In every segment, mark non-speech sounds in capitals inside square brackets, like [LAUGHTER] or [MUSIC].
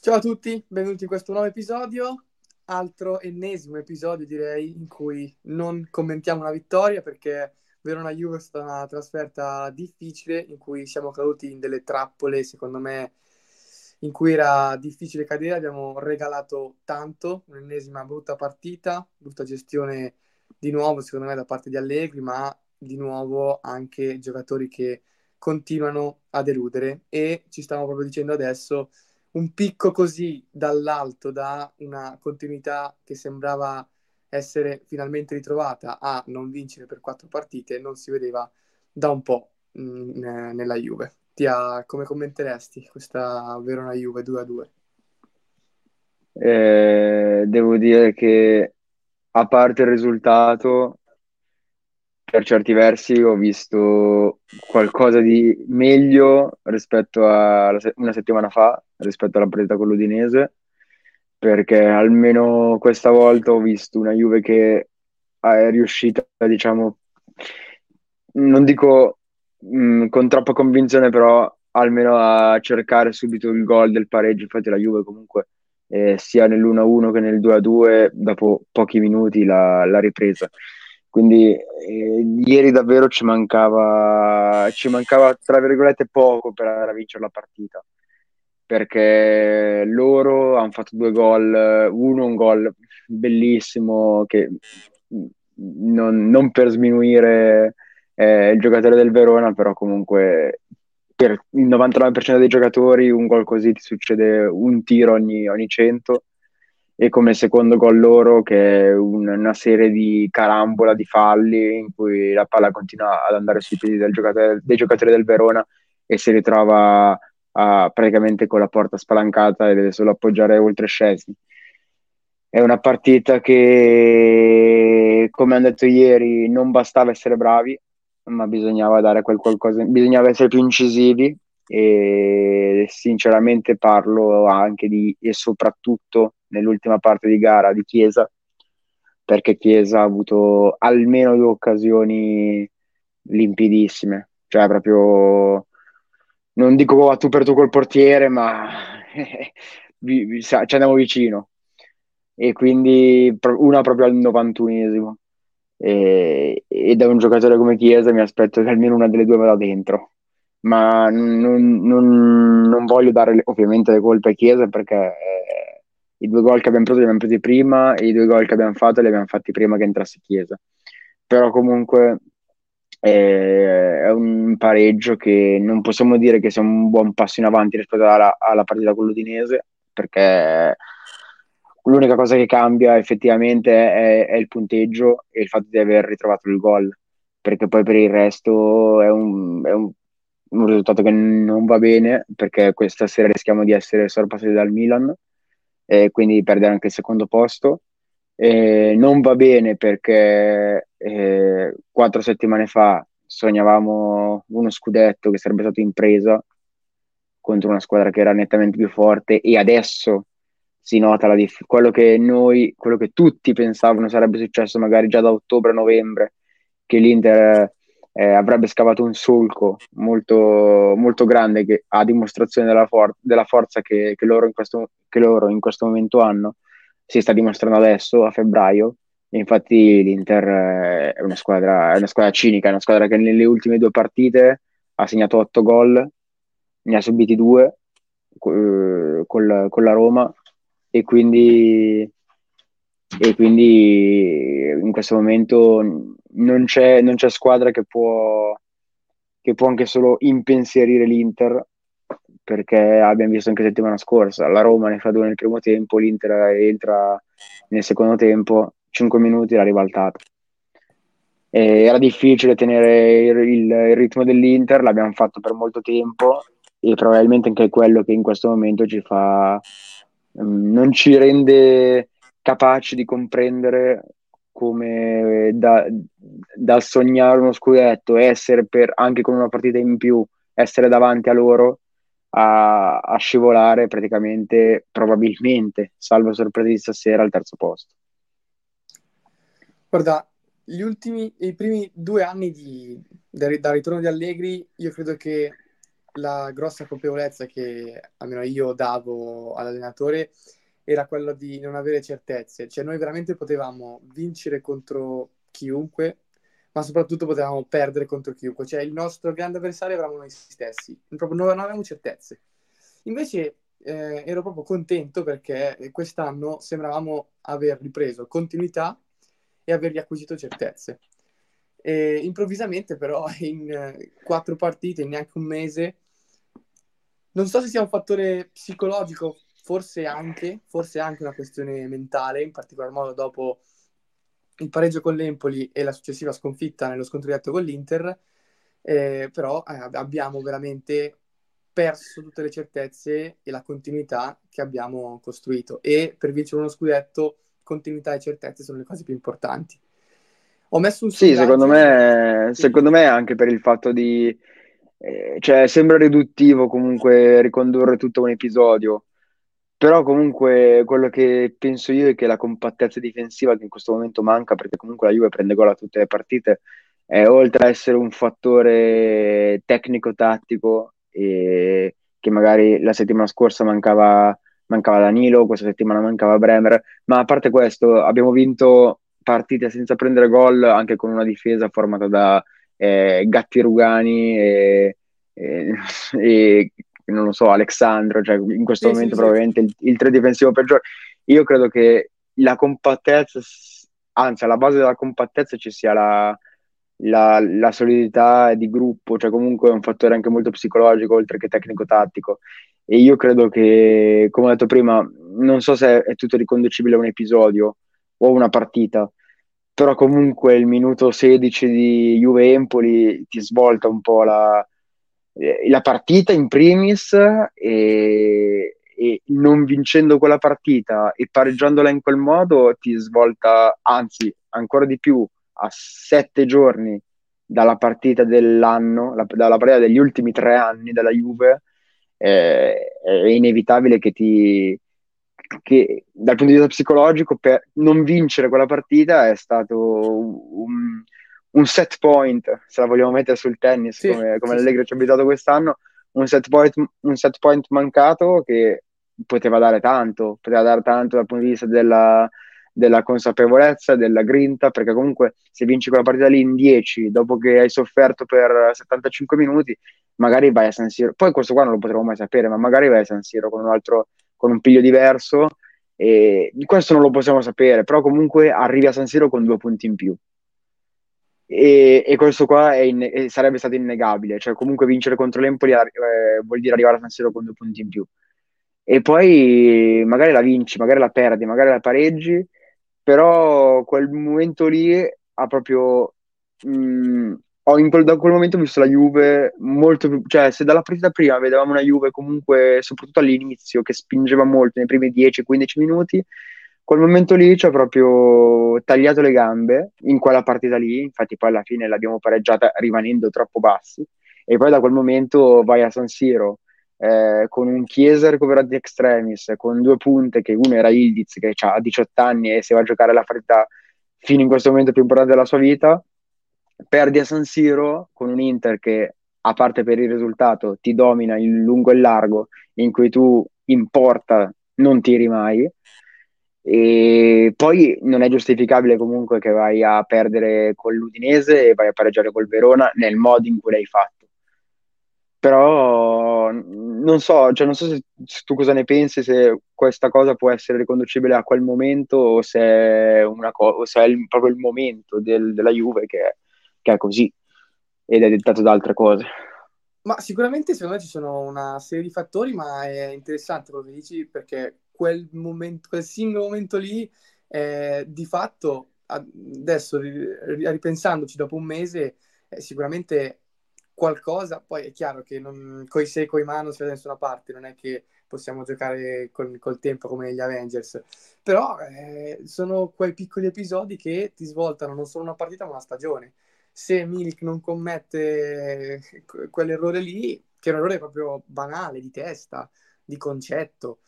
Ciao a tutti, benvenuti in questo nuovo episodio, altro ennesimo episodio direi in cui non commentiamo una vittoria perché Verona Juve è stata una trasferta difficile in cui siamo caduti in delle trappole, secondo me, in cui era difficile cadere, abbiamo regalato tanto, un'ennesima brutta partita, brutta gestione di nuovo secondo me da parte di Allegri, ma di nuovo anche giocatori che continuano a deludere. E ci stiamo proprio dicendo adesso un picco così dall'alto da una continuità che sembrava essere finalmente ritrovata a non vincere per quattro partite non si vedeva da un po' mh, nella Juve. Tia, come commenteresti questa Verona Juve 2 a 2? Eh, devo dire che a parte il risultato, per certi versi ho visto qualcosa di meglio rispetto a una settimana fa, rispetto alla partita con l'Udinese, perché almeno questa volta ho visto una Juve che è riuscita, diciamo, non dico mh, mm, con troppa convinzione, però almeno a cercare subito il gol del pareggio. Infatti la Juve comunque eh, sia nell'1-1 che nel 2-2 dopo pochi minuti l'ha, l'ha ripresa. Quindi eh, ieri davvero ci mancava, ci mancava, tra virgolette, poco per andare a vincere la partita. Perché loro hanno fatto due gol, uno un gol bellissimo che non, non per sminuire eh, il giocatore del Verona, però comunque per il 99% dei giocatori un gol così ti succede un tiro ogni, ogni 100 e come secondo gol loro che è un, una serie di carambola di falli in cui la palla continua ad andare sui piedi del giocatore, dei giocatori del Verona e si ritrova a, praticamente con la porta spalancata e deve solo appoggiare oltre Scesni. È una partita che, come hanno detto ieri, non bastava essere bravi, ma bisognava dare quel qualcosa, bisognava essere più incisivi e sinceramente parlo anche di e soprattutto nell'ultima parte di gara di Chiesa, perché Chiesa ha avuto almeno due occasioni limpidissime, cioè proprio, non dico a tu per tu col portiere, ma [LAUGHS] ci andiamo vicino. E quindi una proprio al 91esimo. E, e da un giocatore come Chiesa mi aspetto che almeno una delle due vada dentro ma non, non, non, voglio dare ovviamente le colpe a Chiesa perché eh, i due gol che abbiamo preso li abbiamo presi prima e i due gol che abbiamo fatto li abbiamo fatti prima che entrasse Chiesa. Però comunque è un pareggio che non possiamo dire che sia un buon passo in avanti rispetto alla, alla partita con l'Udinese, perché l'unica cosa che cambia effettivamente è, è, il punteggio e il fatto di aver ritrovato il gol, perché poi per il resto è un, è un, un risultato che non va bene, perché questa sera rischiamo di essere sorpassati dal Milan e quindi perdere anche il secondo posto. Eh, non va bene perché eh, quattro settimane fa sognavamo uno scudetto che sarebbe stato impresa contro una squadra che era nettamente più forte e adesso si nota la dif- quello che noi, quello che tutti pensavano sarebbe successo magari già da ottobre-novembre, che l'Inter eh, avrebbe scavato un solco molto, molto grande che, a dimostrazione della, for- della forza che, che, loro questo, che, loro in questo, momento hanno, si sta dimostrando adesso a febbraio. Infatti l'Inter eh, è una, squadra, è una squadra cinica, è una squadra che nelle ultime due partite ha segnato 8 gol, ne ha subiti due eh, con, la Roma e quindi e quindi in questo momento non c'è, non c'è squadra che può, che può anche solo impensierire l'Inter perché abbiamo visto anche settimana scorsa la Roma ne fa due nel primo tempo l'Inter entra nel secondo tempo 5 minuti l'ha ribaltata e era difficile tenere il, il, il ritmo dell'Inter l'abbiamo fatto per molto tempo e probabilmente anche quello che in questo momento ci fa non ci rende capaci di comprendere come da, da sognare uno scudetto, essere per, anche con una partita in più, essere davanti a loro a, a scivolare praticamente, probabilmente, salvo sorpresa di stasera, al terzo posto. Guarda, gli ultimi, i primi due anni di, da, da ritorno di Allegri, io credo che la grossa colpevolezza che almeno io davo all'allenatore era quella di non avere certezze. Cioè noi veramente potevamo vincere contro chiunque, ma soprattutto potevamo perdere contro chiunque. Cioè il nostro grande avversario eravamo noi stessi, proprio non, avevamo certezze. Invece eh, ero proprio contento perché quest'anno sembravamo aver ripreso continuità e aver riacquisito certezze. E improvvisamente però [LAUGHS] in eh, quattro partite, in neanche un mese, non so se sia un fattore psicologico, forse anche, forse anche una questione mentale, in particolar modo dopo il pareggio con l'Empoli e la successiva sconfitta nello scontro diretto con l'Inter, eh, però eh, abbiamo veramente perso tutte le certezze e la continuità che abbiamo costruito e per vincere uno scudetto continuità e certezze sono le cose più importanti. Ho messo un Sì, secondo me, secondo me anche per il fatto di... Eh, cioè, sembra riduttivo comunque ricondurre tutto un episodio, però comunque quello che penso io è che la compattezza difensiva che in questo momento manca, perché comunque la Juve prende gol a tutte le partite, è oltre a essere un fattore tecnico-tattico, e che magari la settimana scorsa mancava, mancava Danilo, questa settimana mancava Bremer, ma a parte questo abbiamo vinto partite senza prendere gol anche con una difesa formata da eh, Gatti Rugani e, e, [LAUGHS] e, non lo so, Alexandro, cioè in questo sì, momento sì, probabilmente sì. Il, il tre difensivo peggiore. Io credo che la compattezza, anzi alla base della compattezza ci sia la, la, la, solidità di gruppo, cioè comunque è un fattore anche molto psicologico oltre che tecnico-tattico. E io credo che, come ho detto prima, non so se è tutto riconducibile a un episodio o a una partita, però comunque il minuto 16 di Juve Empoli ti svolta un po' la, eh, la partita in primis e, e, non vincendo quella partita e pareggiandola in quel modo ti svolta, anzi ancora di più, a sette giorni dalla partita dell'anno, la, dalla partita degli ultimi tre anni della Juve, eh, è inevitabile che ti che dal punto di vista psicologico per non vincere quella partita è stato un, un set point, se la vogliamo mettere sul tennis sì, come, come sì, l'Allegri ci ha abitato quest'anno, un set, point, un set point mancato che poteva dare tanto, poteva dare tanto dal punto di vista della, della consapevolezza, della grinta, perché comunque se vinci quella partita lì in 10, dopo che hai sofferto per 75 minuti, magari vai a San Siro. Poi questo qua non lo potremo mai sapere, ma magari vai a San Siro con un altro, con un piglio diverso. E questo non lo possiamo sapere, però comunque arrivi a San Siro con due punti in più. E, e questo qua in, sarebbe stato innegabile, cioè comunque vincere contro l'Empoli eh, vuol dire arrivare a San Siro con due punti in più. E poi magari la vinci, magari la perdi, magari la pareggi, però quel momento lì ha proprio... Mh, mm, ho in da quel momento visto la Juve molto più... Cioè, se dalla partita prima vedevamo una Juve comunque, soprattutto all'inizio, che spingeva molto nei primi 10-15 minuti, quel momento lì ci ha proprio tagliato le gambe in quella partita lì, infatti poi alla fine l'abbiamo pareggiata rimanendo troppo bassi, e poi da quel momento vai a San Siro eh, con un Chiesa recuperato di extremis, con due punte, che uno era Ildiz che ha 18 anni e si va a giocare la partita fino in questo momento più importante della sua vita, perdi a San Siro con un Inter che, a parte per il risultato, ti domina in lungo e largo, in cui tu in porta non tiri mai. E poi non è giustificabile comunque che vai a perdere con l'Udinese e vai a pareggiare col Verona nel modo in cui l'hai fatto però non so, cioè non so se, se, tu cosa ne pensi, se questa cosa può essere riconducibile a quel momento o se è, co- o se è il, proprio il momento del, della Juve che, che, è così ed è dettato da altre cose. Ma sicuramente secondo me ci sono una serie di fattori, ma è interessante quello che dici perché quel, momento, quel singolo momento lì eh, di fatto adesso ripensandoci dopo un mese eh, sicuramente qualcosa, poi è chiaro che non, coi sei coi mano si va da nessuna parte, non è che possiamo giocare col, col tempo come gli Avengers, però eh, sono quei piccoli episodi che ti svoltano non solo una partita ma una stagione. Se Milik non commette quell'errore lì, che è un errore proprio banale, di testa, di concetto,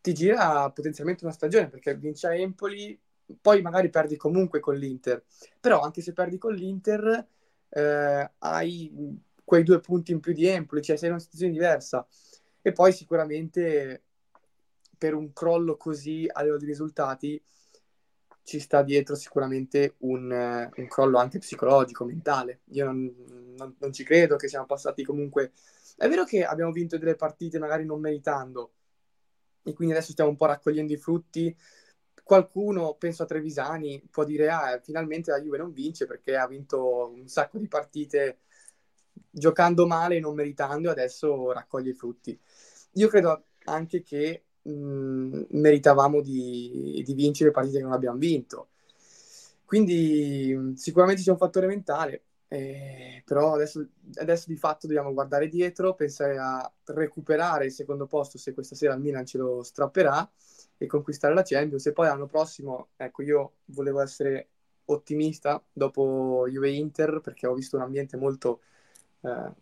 ti gira potenzialmente una stagione perché vince a Empoli, poi magari perdi comunque con l'Inter, però anche se perdi con l'Inter eh, hai quei due punti in più di Empoli, cioè sei in una situazione diversa. E poi sicuramente per un crollo così a livello di risultati ci sta dietro sicuramente un, un crollo anche psicologico, mentale. Io non, non, non, ci credo che siamo passati comunque... È vero che abbiamo vinto delle partite magari non meritando e quindi adesso stiamo un po' raccogliendo i frutti. Qualcuno, penso a Trevisani, può dire ah, finalmente la Juve non vince perché ha vinto un sacco di partite giocando male e non meritando e adesso raccoglie i frutti. Io credo anche che mh, meritavamo di, di, vincere partite che non abbiamo vinto. Quindi sicuramente c'è un fattore mentale, eh, però adesso, adesso, di fatto dobbiamo guardare dietro, pensare a recuperare il secondo posto se questa sera il Milan ce lo strapperà e conquistare la Champions. E poi l'anno prossimo, ecco, io volevo essere ottimista dopo Juve Inter perché ho visto un ambiente molto eh,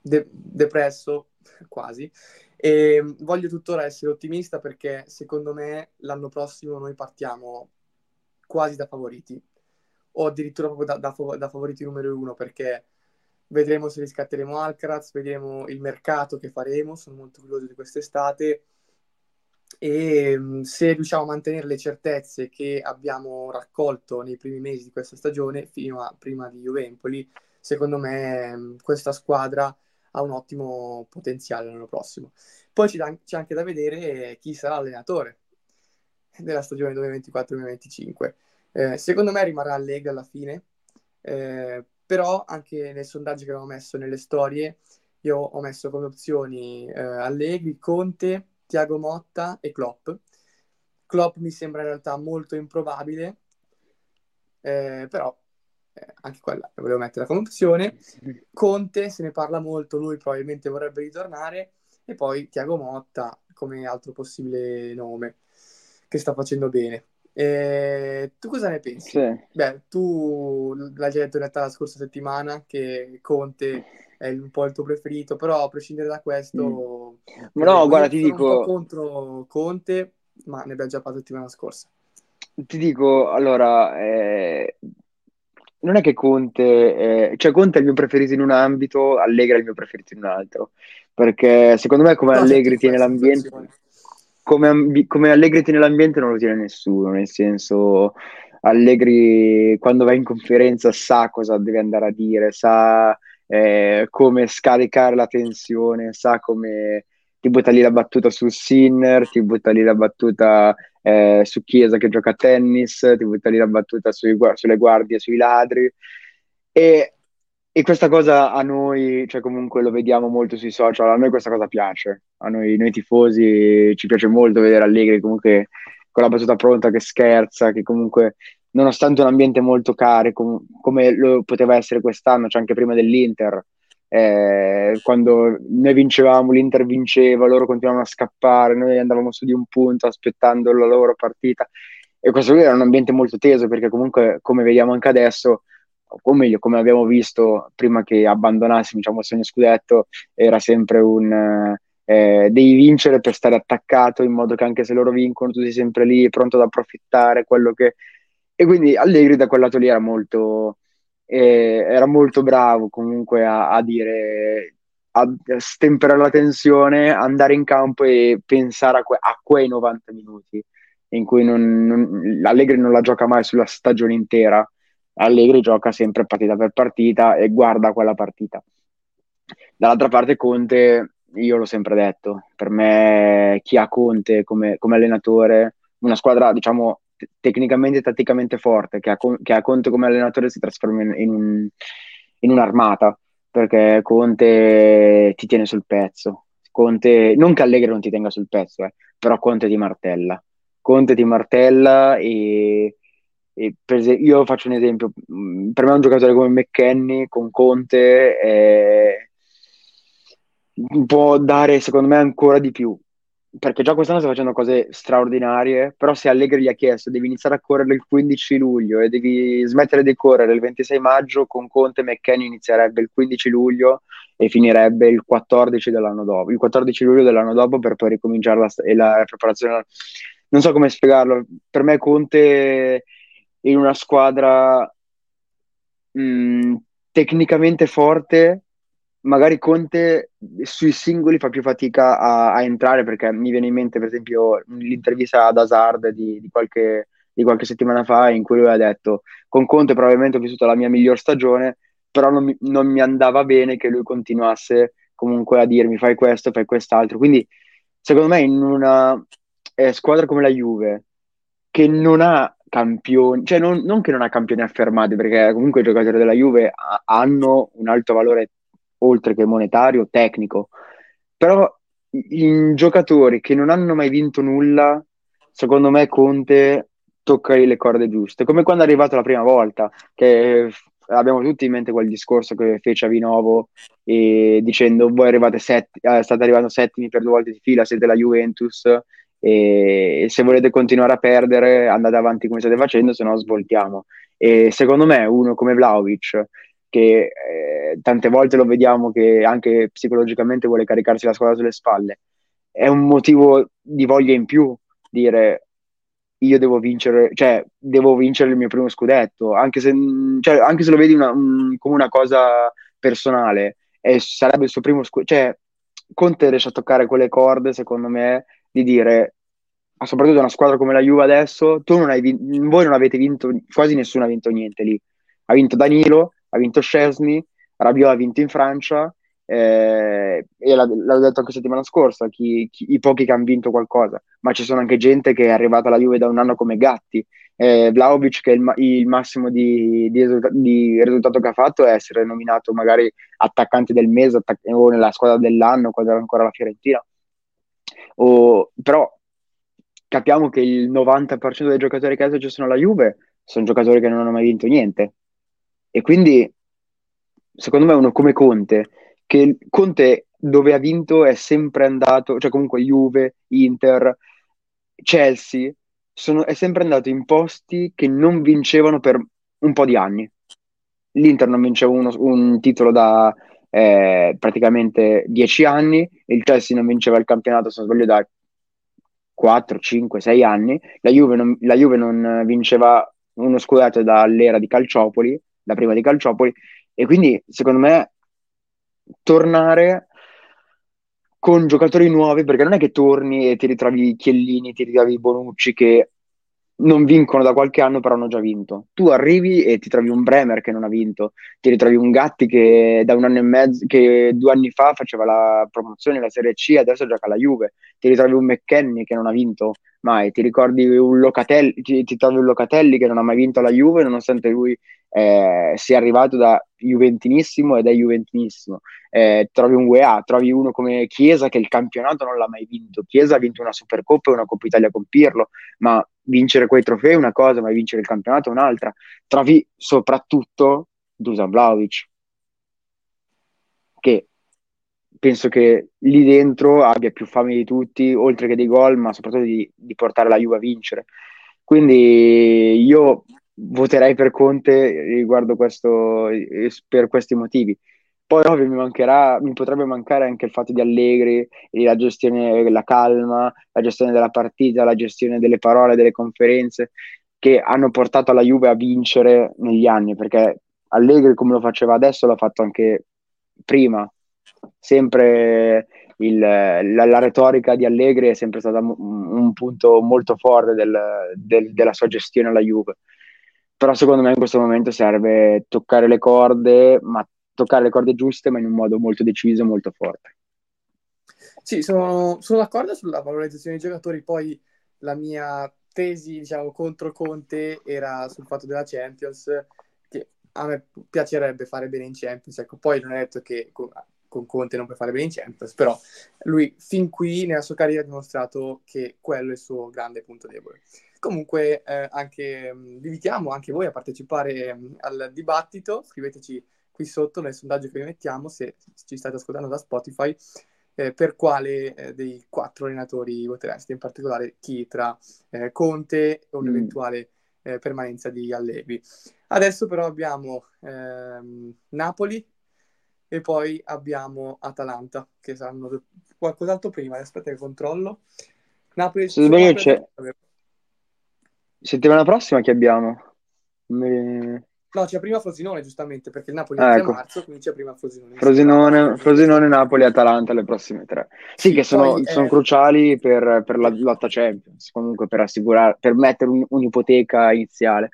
de- depresso [LAUGHS] quasi e voglio tuttora essere ottimista perché secondo me l'anno prossimo noi partiamo quasi da favoriti o addirittura proprio da, da, da favoriti numero uno perché vedremo se riscatteremo Alcaraz, vedremo il mercato che faremo, sono molto curioso di quest'estate e se riusciamo a mantenere le certezze che abbiamo raccolto nei primi mesi di questa stagione fino a prima di Juvempoli, secondo me questa squadra ha un ottimo potenziale l'anno prossimo. Poi c'è anche da vedere chi sarà l'allenatore della stagione 2024-2025. Eh, secondo me rimarrà Allegri alla fine, eh, però anche nei sondaggi che avevo messo nelle storie, io ho messo come opzioni eh, Allegri, Conte, Tiago Motta e Klopp. Klopp mi sembra in realtà molto improbabile, eh, però eh, anche quella la volevo mettere come opzione. Conte, se ne parla molto, lui probabilmente vorrebbe ritornare, e poi Tiago Motta come altro possibile nome, che sta facendo bene. E tu cosa ne pensi? Sì. Beh, tu l'hai già detto in realtà la scorsa settimana che Conte è un po' il tuo preferito, però a prescindere da questo... Mm. No, guarda, ti dico... contro Conte, ma ne abbiamo già parlato la settimana scorsa. Ti dico, allora, eh, non è che Conte, eh, cioè Conte è il mio preferito in un ambito, Allegri è il mio preferito in un altro, perché secondo me come no, Allegri tiene l'ambiente, come, come, Allegri tiene l'ambiente non lo tiene nessuno, nel senso Allegri quando va in conferenza sa cosa deve andare a dire, sa eh, come scaricare la tensione, sa come ti butta lì la battuta sul Sinner, ti butta lì la battuta eh, su Chiesa che gioca a tennis, ti butta lì la battuta sui, sulle guardie, sui ladri. E, e, questa cosa a noi, cioè comunque lo vediamo molto sui social, a noi questa cosa piace, a noi, noi tifosi ci piace molto vedere Allegri comunque con la battuta pronta che scherza, che comunque nonostante un ambiente molto carico, come lo poteva essere quest'anno, cioè anche prima dell'Inter, eh, quando noi vincevamo, l'Inter vinceva, loro continuavano a scappare, noi andavamo su di un punto aspettando la loro partita. E questo era un ambiente molto teso perché comunque come vediamo anche adesso o meglio come abbiamo visto prima che abbandonassimo diciamo, il sogno scudetto era sempre un eh, devi vincere per stare attaccato in modo che anche se loro vincono tu sei sempre lì pronto ad approfittare quello che. E quindi Allegri da quel lato lì era molto era molto bravo comunque a, a dire a stemperare la tensione, andare in campo e pensare a, que- a quei 90 minuti in cui non, non, Allegri non la gioca mai sulla stagione intera, Allegri gioca sempre partita per partita e guarda quella partita. Dall'altra parte Conte, io l'ho sempre detto, per me chi ha Conte come, come allenatore, una squadra diciamo tecnicamente e tatticamente forte, che ha, che ha, Conte come allenatore, si trasforma in, in, un, in, un'armata, perché Conte ti tiene sul pezzo. Conte, non che Allegri non ti tenga sul pezzo, eh, però Conte ti martella. Conte ti martella e, e esempio, io faccio un esempio, mm, per me un giocatore come McKenny con Conte eh, può dare secondo me ancora di più perché già quest'anno sta facendo cose straordinarie, però se Allegri gli ha chiesto devi iniziare a correre il 15 luglio e devi smettere di correre il 26 maggio, con Conte McKenny inizierebbe il 15 luglio e finirebbe il 14 dell'anno dopo, il 14 luglio dell'anno dopo per poi ricominciare la, la preparazione. Non so come spiegarlo, per me Conte in una squadra mh, tecnicamente forte magari Conte sui singoli fa più fatica a, a, entrare perché mi viene in mente per esempio l'intervista ad Hazard di, di, qualche, di, qualche, settimana fa in cui lui ha detto con Conte probabilmente ho vissuto la mia miglior stagione però non mi, non mi andava bene che lui continuasse comunque a dirmi fai questo, fai quest'altro quindi secondo me in una eh, squadra come la Juve che non ha campioni, cioè non, non, che non ha campioni affermati, perché comunque i giocatori della Juve ha, hanno un alto valore oltre che monetario, tecnico. Però in giocatori che non hanno mai vinto nulla, secondo me Conte tocca le corde giuste, come quando è arrivato la prima volta, che abbiamo tutti in mente quel discorso che fece a Vinovo e dicendo voi arrivate setti, eh, state arrivando settimi per due volte di fila, siete la Juventus e se volete continuare a perdere andate avanti come state facendo, se no svoltiamo. E secondo me uno come Vlaovic che eh, tante volte lo vediamo che anche psicologicamente vuole caricarsi la squadra sulle spalle. È un motivo di voglia in più dire io devo vincere, cioè devo vincere il mio primo scudetto, anche se, cioè, anche se lo vedi una, un, come una cosa personale, e sarebbe il suo primo scudetto, cioè Conte riesce a toccare quelle corde, secondo me, di dire, soprattutto una squadra come la Juve adesso, tu non hai vinto, voi non avete vinto, quasi nessuno ha vinto niente lì. Ha vinto Danilo, ha vinto Scesni, Rabiot ha vinto in Francia, eh, e l'avevo detto anche settimana scorsa, chi, chi, i pochi che hanno vinto qualcosa, ma ci sono anche gente che è arrivata alla Juve da un anno come Gatti, eh, Vlaovic che il, il massimo di, di, di, risultato che ha fatto è essere nominato magari attaccante del mese attac- o nella squadra dell'anno quando era ancora la Fiorentina, o, però capiamo che il 90% dei giocatori che adesso ci sono alla Juve sono giocatori che non hanno mai vinto niente, e quindi, secondo me, uno come Conte, che Conte dove ha vinto è sempre andato, cioè comunque Juve, Inter, Chelsea, sono, è sempre andato in posti che non vincevano per un po' di anni. L'Inter non vinceva uno, un titolo da eh, praticamente dieci anni, il Chelsea non vinceva il campionato, se non sbaglio, da 4, 5, 6 anni, la Juve non, la Juve non vinceva uno scudetto dall'era di Calciopoli, da prima di Calciopoli, e quindi secondo me tornare con giocatori nuovi, perché non è che torni e ti ritrovi Chiellini, ti ritrovi Bonucci che non vincono da qualche anno, però hanno già vinto. Tu arrivi e ti trovi un Bremer che non ha vinto, ti ritrovi un Gatti che da un anno e mezzo, che due anni fa faceva la promozione, la Serie C, adesso gioca alla Juve, ti ritrovi un McKenny che non ha vinto mai, ti ricordi un Locatelli, ti, ti un Locatelli che non ha mai vinto alla Juve, nonostante lui eh, sia arrivato da Juventinissimo ed è Juventinissimo. Eh, trovi un UEA, trovi uno come Chiesa che il campionato non l'ha mai vinto. Chiesa ha vinto una Supercoppa e una Coppa Italia con Pirlo, ma vincere quei trofei è una cosa, ma vincere il campionato è un'altra. Trovi soprattutto Dusan Vlaovic, che penso che lì dentro abbia più fame di tutti, oltre che dei gol, ma soprattutto di, di portare la Juve a vincere. Quindi io voterei per Conte riguardo questo, per questi motivi. Poi ovvio mi mancherà, mi potrebbe mancare anche il fatto di Allegri, la gestione, la calma, la gestione della partita, la gestione delle parole, delle conferenze, che hanno portato la Juve a vincere negli anni, perché Allegri come lo faceva adesso l'ha fatto anche prima. Sempre il, la, la, retorica di Allegri è sempre stata un, un punto molto forte del, del, della sua gestione alla Juve. Però secondo me in questo momento serve toccare le corde, ma toccare le corde giuste, ma in un modo molto deciso e molto forte. Sì, sono, sono d'accordo sulla valorizzazione dei giocatori. Poi la mia tesi, diciamo, contro Conte era sul fatto della Champions, che a me piacerebbe fare bene in Champions. Ecco, poi non è detto che con, con Conte non puoi fare bene in Champions, però lui fin qui nella sua carriera ha dimostrato che quello è il suo grande punto debole. Comunque, eh, anche, vi invitiamo anche voi a partecipare mh, al dibattito, scriveteci qui sotto nel sondaggio che vi mettiamo, se ci state ascoltando da Spotify, eh, per quale eh, dei quattro allenatori votereste, in particolare chi tra eh, Conte o un'eventuale mm. permanenza di Allegri. Adesso però abbiamo ehm, Napoli e poi abbiamo Atalanta, che saranno qualcos'altro prima, aspetta che controllo. Napoli Se sbaglio c'è... Settimana prossima che abbiamo? Me... No, c'è prima Frosinone, giustamente, perché il Napoli è ah, ecco. a marzo, quindi c'è prima Frosinone. Frosinone, Frosinone Napoli, Atalanta le prossime tre. Sì, sì che sono, poi, sono eh... cruciali per, per, la lotta Champions, comunque per assicurare, per mettere un, un'ipoteca iniziale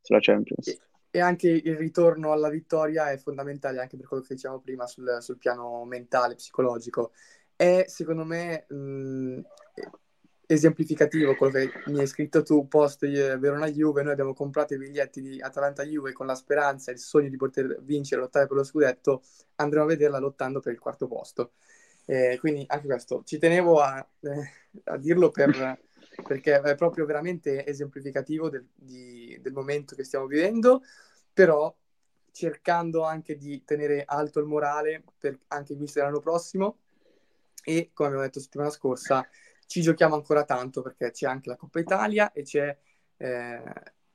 sulla Champions. E, e, anche il ritorno alla vittoria è fondamentale anche per quello che dicevamo prima sul, sul piano mentale, psicologico. È, secondo me, mh, esemplificativo quello che mi hai scritto tu post eh, Verona Juve. Noi abbiamo comprato i biglietti di Atalanta Juve con la speranza e il sogno di poter vincere lottare per lo scudetto. Andremo a vederla lottando per il quarto posto. Eh, quindi anche questo ci tenevo a, eh, a dirlo per, perché è proprio veramente esemplificativo del, di, del momento che stiamo vivendo però cercando anche di tenere alto il morale per, anche in vista dell'anno prossimo e come abbiamo detto settimana scorsa ci giochiamo ancora tanto perché c'è anche la Coppa Italia e c'è eh,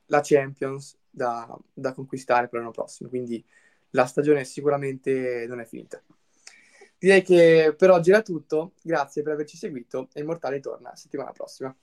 la Champions da, da, conquistare per l'anno prossimo, quindi la stagione sicuramente non è finita. Direi che per oggi era tutto, grazie per averci seguito e Immortale torna settimana prossima.